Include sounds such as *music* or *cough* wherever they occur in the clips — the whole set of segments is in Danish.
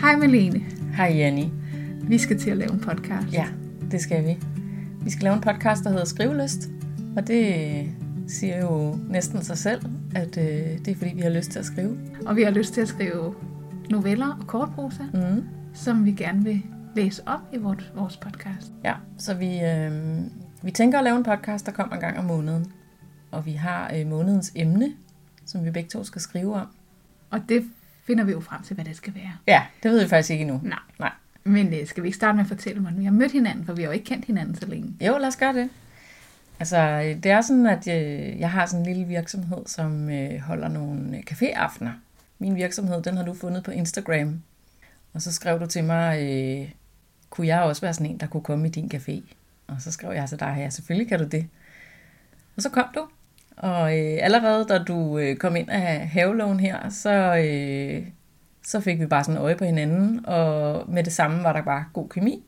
Hej Malene. Hej Janni. Vi skal til at lave en podcast. Ja, det skal vi. Vi skal lave en podcast, der hedder Skrivelyst. Og det siger jo næsten sig selv, at øh, det er fordi, vi har lyst til at skrive. Og vi har lyst til at skrive noveller og kortprosa, Mm. som vi gerne vil læse op i vores, vores podcast. Ja, så vi, øh, vi tænker at lave en podcast, der kommer en gang om måneden. Og vi har øh, månedens emne, som vi begge to skal skrive om. Og det finder vi jo frem til, hvad det skal være. Ja, det ved vi faktisk ikke endnu. Nej. Nej. Men øh, skal vi ikke starte med at fortælle, hvordan vi har mødt hinanden, for vi har jo ikke kendt hinanden så længe. Jo, lad os gøre det. Altså, det er sådan, at øh, jeg har sådan en lille virksomhed, som øh, holder nogle øh, caféaftener. Min virksomhed, den har du fundet på Instagram. Og så skrev du til mig, øh, kunne jeg også være sådan en, der kunne komme i din café? Og så skrev jeg til dig, ja, selvfølgelig kan du det. Og så kom du. Og øh, allerede da du øh, kom ind af havelån her, så, øh, så fik vi bare sådan øje på hinanden. Og med det samme var der bare god kemi.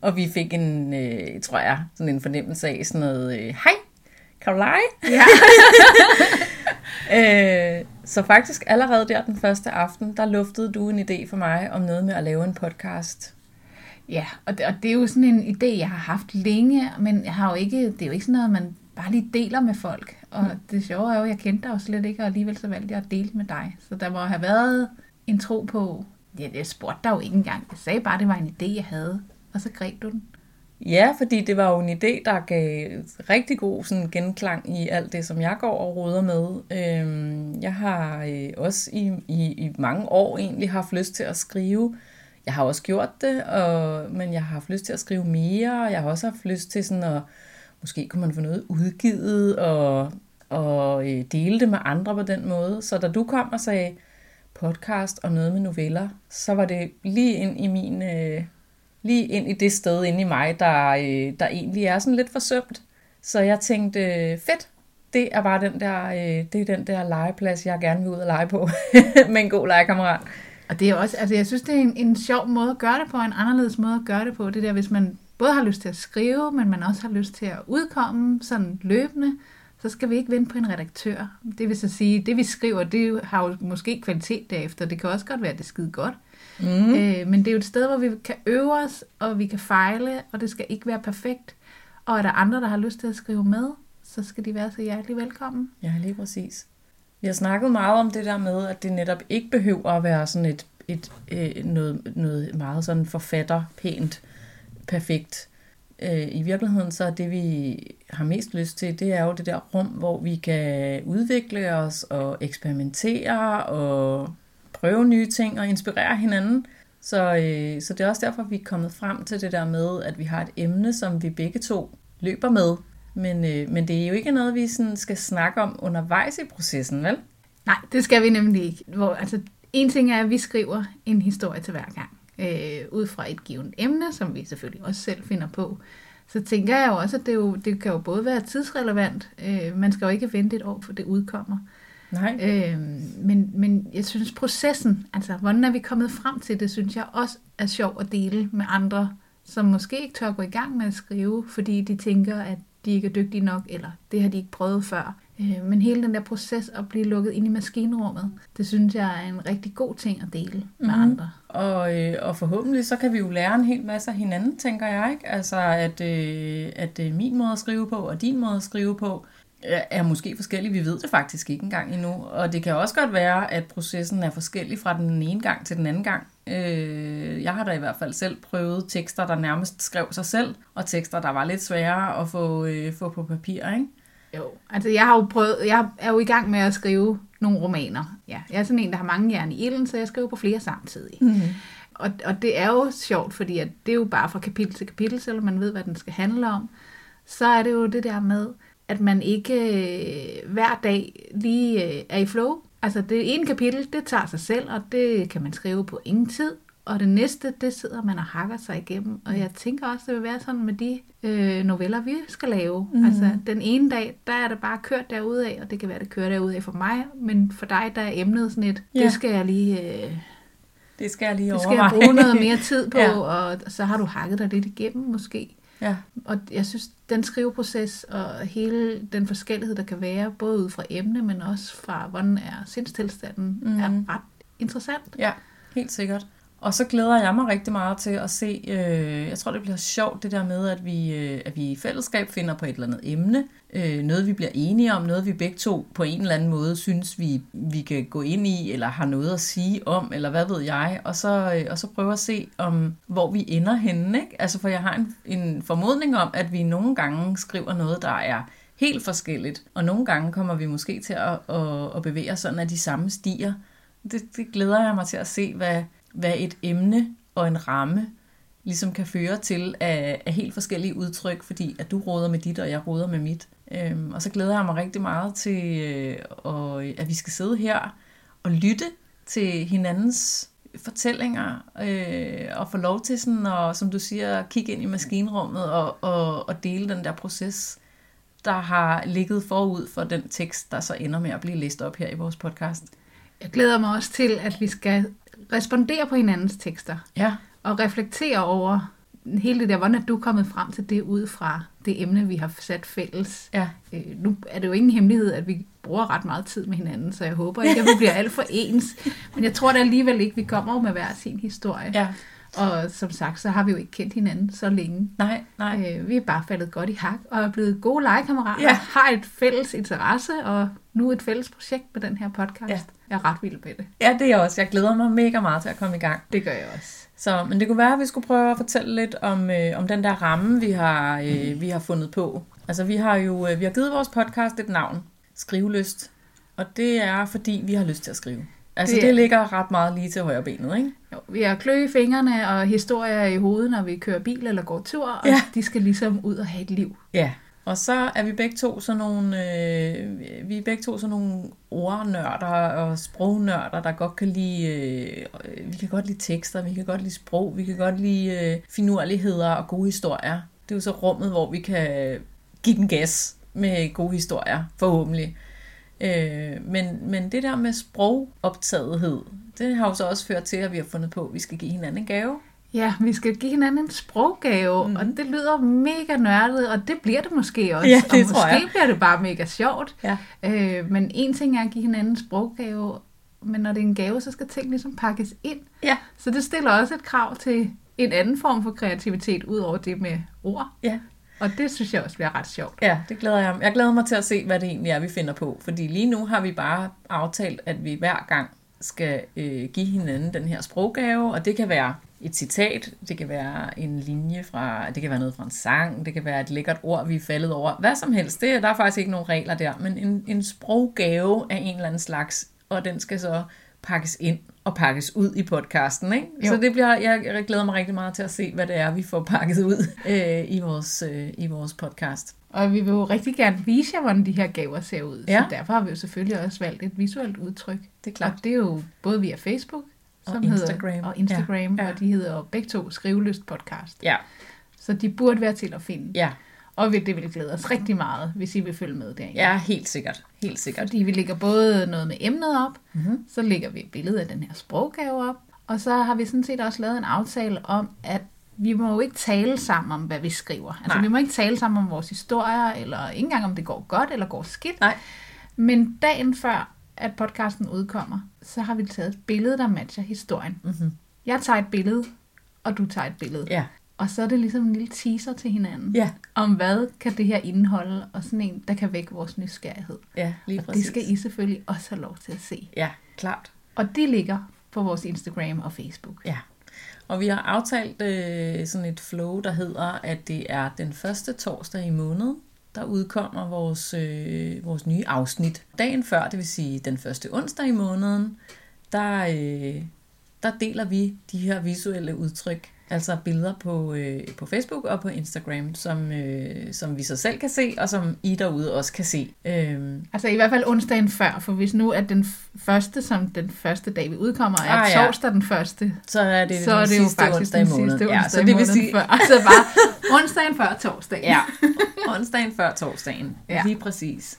Og vi fik en, øh, tror jeg, sådan en fornemmelse af sådan noget, øh, hej, kan du lege? Ja. *laughs* Øh, så faktisk allerede der den første aften, der luftede du en idé for mig om noget med at lave en podcast. ja, og det, og det er jo sådan en idé, jeg har haft længe, men jeg har jo ikke, det er jo ikke sådan noget, man bare lige deler med folk. Og Mm. det sjove er jo, at jeg kendte dig jo slet ikke, og alligevel så valgte jeg at dele med dig. Så der må have været en tro på, ja, jeg spurgte dig jo ikke engang. Jeg sagde bare, at det var en idé, jeg havde, og så greb du den. Ja, fordi det var jo en idé, der gav rigtig god sådan, genklang i alt det, som jeg går og råder med. Øhm, jeg har øh, også i, i, i mange år egentlig haft lyst til at skrive. Jeg har også gjort det, og, men jeg har haft lyst til at skrive mere. Jeg har også haft lyst til sådan at, måske kunne man få noget udgivet og, og øh, dele det med andre på den måde. Så da du kom og sagde podcast og noget med noveller, så var det lige ind i min... Øh, lige ind i det sted inde i mig, der, øh, der egentlig er sådan lidt forsømt. Så jeg tænkte, fedt, det er bare den der, øh, det er den der legeplads, jeg gerne vil ud og lege på *laughs* med en god legekammerat. Og det er også, altså jeg synes, det er en, en sjov måde at gøre det på, en anderledes måde at gøre det på. Det der, hvis man både har lyst til at skrive, men man også har lyst til at udkomme sådan løbende, så skal vi ikke vente på en redaktør. Det vil så sige, det vi skriver, det har jo måske kvalitet derefter. Det kan også godt være, at det er skide godt. Mm. Øh, men det er jo et sted, hvor vi kan øve os, og vi kan fejle, og det skal ikke være perfekt. Og er der andre, der har lyst til at skrive med, så skal de være så hjertelig velkommen. Ja, lige præcis. Vi har snakket meget om det der med, at det netop ikke behøver at være sådan et, et øh, noget, noget meget sådan forfatter, pænt, perfekt. Øh, I virkeligheden så er det, vi har mest lyst til, det er jo det der rum, hvor vi kan udvikle os og eksperimentere og prøve nye ting og inspirere hinanden. Så, øh, så det er også derfor, vi er kommet frem til det der med, at vi har et emne, som vi begge to løber med. Men, øh, men det er jo ikke noget, vi sådan skal snakke om undervejs i processen, vel? Nej, det skal vi nemlig ikke. Hvor, altså, en ting er, at vi skriver en historie til hver gang, øh, ud fra et givet emne, som vi selvfølgelig også selv finder på. Så tænker jeg jo også, at det, jo, det kan jo både være tidsrelevant, øh, man skal jo ikke vente et år, for det udkommer. Nej. Øh, men, men jeg synes processen, altså hvordan er vi kommet frem til det, synes jeg også er sjov at dele med andre, som måske ikke tør gå i gang med at skrive, fordi de tænker, at de ikke er dygtige nok, eller det har de ikke prøvet før. Øh, men hele den der proces at blive lukket ind i maskinrummet, det synes jeg er en rigtig god ting at dele med Mhm. andre. Og, øh, og forhåbentlig så kan vi jo lære en hel masse af hinanden, tænker jeg, ikke? Altså, at, øh, at øh, min måde at skrive på og din måde at skrive på er er måske forskellig. Vi ved det faktisk ikke engang endnu. Og det kan også godt være, at processen er forskellig fra den ene gang til den anden gang. Øh, jeg har da i hvert fald selv prøvet tekster, der nærmest skrev sig selv, og tekster, der var lidt sværere at få, øh, få på papir, ikke? Jo, altså jeg har jo prøvet, jeg er jo i gang med at skrive nogle romaner. Ja, jeg er sådan en, der har mange jern i ilden, så jeg skriver på flere samtidig. Mm. Og, og det er jo sjovt, fordi at det er jo bare fra kapitel til kapitel, selvom man ved, hvad den skal handle om. Så er det jo det der med, at man ikke øh, hver dag lige øh, er i flow. Altså det ene kapitel, det tager sig selv, og det kan man skrive på ingen tid. Og det næste, det sidder man og hakker sig igennem. Og jeg tænker også, det vil være sådan med de øh, noveller, vi skal lave. Mhm. Mm. Altså den ene dag, der er det bare kørt derudad, og det kan være, det kører derudad for mig. Men for dig, der er emnet sådan et, Ja. det skal jeg lige... Øh, Det skal jeg lige det skal overveje. jeg bruge noget mere tid *laughs* på, Ja. og så har du hakket dig lidt igennem måske. Ja. Og jeg synes, den skriveproces og hele den forskellighed, der kan være, både ud fra emne, men også fra, hvordan er sindstilstanden, Mhm. mm. er ret interessant. Ja, helt sikkert. Og så glæder jeg mig rigtig meget til at se, øh, jeg tror det bliver sjovt det der med, at vi, øh, at vi i fællesskab finder på et eller andet emne, øh, noget vi bliver enige om, noget vi begge to på en eller anden måde synes, vi, vi kan gå ind i, eller har noget at sige om, eller hvad ved jeg, og så, øh, og så prøve at se, om hvor vi ender henne. Ikke? Altså for jeg har en, en formodning om, at vi nogle gange skriver noget, der er helt forskelligt, og nogle gange kommer vi måske til at, at, at bevæge os sådan af de samme stier. Det, det glæder jeg mig til at se, hvad, hvad et emne og en ramme ligesom kan føre til af, af helt forskellige udtryk, fordi at du råder med dit, og jeg råder med mit. Øhm, og så glæder jeg mig rigtig meget til, øh, og, at vi skal sidde her og lytte til hinandens fortællinger, øh, og få lov til sådan, og, som du siger, kigge ind i maskinrummet og, og, og dele den der proces, der har ligget forud for den tekst, der så ender med at blive læst op her i vores podcast. Jeg glæder mig også til, at vi skal respondere på hinandens tekster. Ja. Og reflektere over hele det der, hvordan er du kommet frem til det ud fra det emne, vi har sat fælles. Ja. Øh, nu er det jo ingen hemmelighed, at vi bruger ret meget tid med hinanden, så jeg håber ikke, at vi bliver alt for ens. Men jeg tror da alligevel ikke, vi kommer over med hver sin historie. Ja. Og som sagt, så har vi jo ikke kendt hinanden så længe. Nej, nej. Øh, vi er bare faldet godt i hak og er blevet gode legekammerater, Ja. har et fælles interesse og nu et fælles projekt med den her podcast. Ja. Jeg er ret vild med det. Ja, det er jeg også. Jeg glæder mig mega meget til at komme i gang. Det gør jeg også. Så, men det kunne være, at vi skulle prøve at fortælle lidt om, øh, om den der ramme, vi har, øh, vi har fundet på. Altså, vi har jo øh, vi har givet vores podcast et navn, Skrivelyst. Og det er, fordi vi har lyst til at skrive. Altså, Det det, er- det ligger ret meget lige til højre benet, ikke? Jo, vi har klø i fingrene og historier i hovedet, når vi kører bil eller går tur, og Ja. de skal ligesom ud og have et liv. Ja. Og så er vi begge to sådan nogle, øh, vi er begge to sådan nogle ordnørder og sprognørder, der godt kan lide, øh, vi kan godt lide tekster, vi kan godt lide sprog, vi kan godt lide øh, finurligheder og gode historier. Det er jo så rummet, hvor vi kan give den gas med gode historier, forhåbentlig. Øh, men, men det der med sprogoptagethed, det har jo så også ført til, at vi har fundet på, at vi skal give hinanden en gave. Ja, vi skal give hinanden en sproggave, Mhm. mm. og det lyder mega nørdet, og det bliver det måske også. Ja, og det måske tror jeg. bliver det bare mega sjovt. Ja. Øh, men en ting er at give hinanden en sproggave, men når det er en gave, så skal ting ligesom pakkes ind. Ja. Så det stiller også et krav til en anden form for kreativitet, ud over det med ord. Ja. Og det synes jeg også bliver ret sjovt. Ja, det glæder jeg mig. Jeg glæder mig til at se, hvad det egentlig er, vi finder på. Fordi lige nu har vi bare aftalt, at vi hver gang skal øh, give hinanden den her sproggave, og det kan være et citat, det kan være en linje fra, det kan være noget fra en sang, det kan være et lækkert ord, vi er faldet over, hvad som helst. Det, der er faktisk ikke nogen regler der, men en, en sproggave af en eller anden slags, og den skal så pakkes ind og pakkes ud i podcasten. Ikke? Jo. Så det bliver, jeg, jeg glæder mig rigtig meget til at se, hvad det er, vi får pakket ud *laughs* øh, i, vores, øh, i vores podcast. Og vi vil jo rigtig gerne vise jer, hvordan de her gaver ser ud. Ja. Så derfor har vi jo selvfølgelig også valgt et visuelt udtryk. Det er klart. Og det er jo både via Facebook Og som Instagram. Hedder, og Instagram, Ja, ja, og de hedder begge to Skriveløst Podcast. Ja, Så de burde være til at finde. ja, Og det vil glæde os rigtig meget, hvis I vil følge med derinde. ja, helt sikkert. Helt sikkert. Fordi vi lægger både noget med emnet op, Mm-hmm. så lægger vi et billede af den her sproggave op, og så har vi sådan set også lavet en aftale om, at vi må jo ikke tale sammen om, hvad vi skriver. Altså, Nej. vi må ikke tale sammen om vores historier, eller ikke engang om det går godt eller går skidt. Nej. Men dagen før, at podcasten udkommer, så har vi taget et billede, der matcher historien. Mm-hmm. Jeg tager et billede, og du tager et billede. Ja. Og så er det ligesom en lille teaser til hinanden. Ja, Om hvad kan det her indeholde, og sådan en, der kan vække vores nysgerrighed. ja, lige og præcis. det skal I selvfølgelig også have lov til at se. Ja, klart. Og det ligger på vores Instagram og Facebook. Ja. Og vi har aftalt øh, sådan et flow, der hedder, at det er den første torsdag i måneden, der udkommer vores, øh, vores nye afsnit. Dagen før, det vil sige den første onsdag i måneden, der, øh, der deler vi de her visuelle udtryk, altså billeder på, øh, på Facebook og på Instagram, som, øh, som vi så selv kan se, og som I derude også kan se. Øhm, Altså i hvert fald onsdagen før, for hvis nu er den første, som den første dag vi udkommer, er Ah, ja. torsdag den første, så er det så den er det jo sidste faktisk onsdag i den måneden. sidste onsdag ja, så det vil sige, før. Altså bare onsdagen før torsdagen. Ja, onsdagen før torsdagen. Ja. Lige præcis.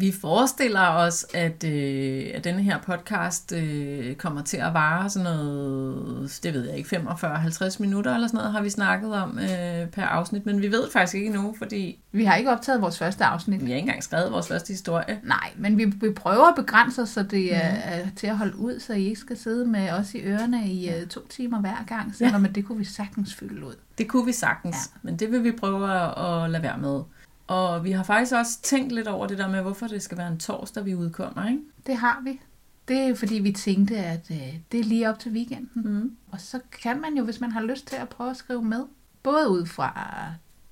Vi forestiller os, at, øh, at denne her podcast øh, kommer til at vare sådan noget, det ved jeg ikke, 45-50 minutter eller sådan noget, har vi snakket om øh, per afsnit, men vi ved faktisk ikke nu, fordi Vi har ikke optaget vores første afsnit. vi har ikke engang skrevet vores første historie. Nej, men vi, vi prøver at begrænse os, så det er, er til at holde ud, så I ikke skal sidde med os i ørerne i uh, to timer hver gang, selvom ja. det kunne vi sagtens fylde ud. Det kunne vi sagtens, ja. men det vil vi prøve at, at lade være med. Og vi har faktisk også tænkt lidt over det der med, hvorfor det skal være en torsdag, vi udkommer, ikke? Det har vi. Det er fordi, vi tænkte, at uh, det er lige op til weekenden. Mm. Og så kan man jo, hvis man har lyst til at prøve at skrive med, både ud fra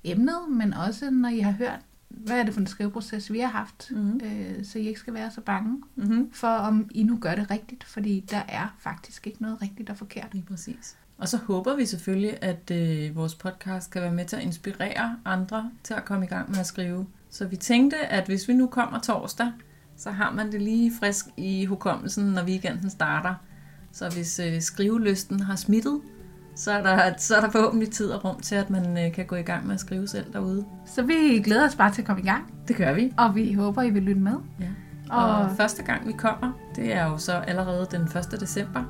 emnet, men også når I har hørt, hvad er det for en skriveproces, vi har haft, Mhm. øh, så I ikke skal være så bange Mm-hmm. for, om I nu gør det rigtigt, fordi der er faktisk ikke noget rigtigt og forkert. Lige præcis. Og så håber vi selvfølgelig, at øh, vores podcast kan være med til at inspirere andre til at komme i gang med at skrive. Så vi tænkte, at hvis vi nu kommer torsdag, så har man det lige frisk i hukommelsen, når weekenden starter. Så hvis øh, skrivelysten har smittet, så er, der, så er der forhåbentlig tid og rum til, at man øh, kan gå i gang med at skrive selv derude. Så vi glæder os bare til at komme i gang, Det gør vi. og vi håber, I vil lytte med. Ja. Og, Og- første gang vi kommer, det er jo så allerede den 1. december.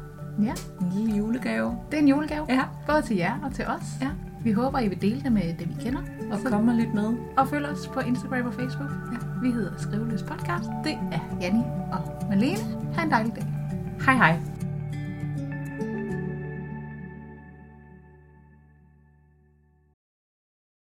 Ja, En lille julegave. det er en julegave, Ja. både til jer og til os. Ja. Vi håber, I vil dele det med dem, I kender. Og kom og lyt med. Og følg os på Instagram og Facebook. Ja. Vi hedder Skriveløs Podcast. Det er Janni og Malene. Ha' en dejlig dag. Hej hej.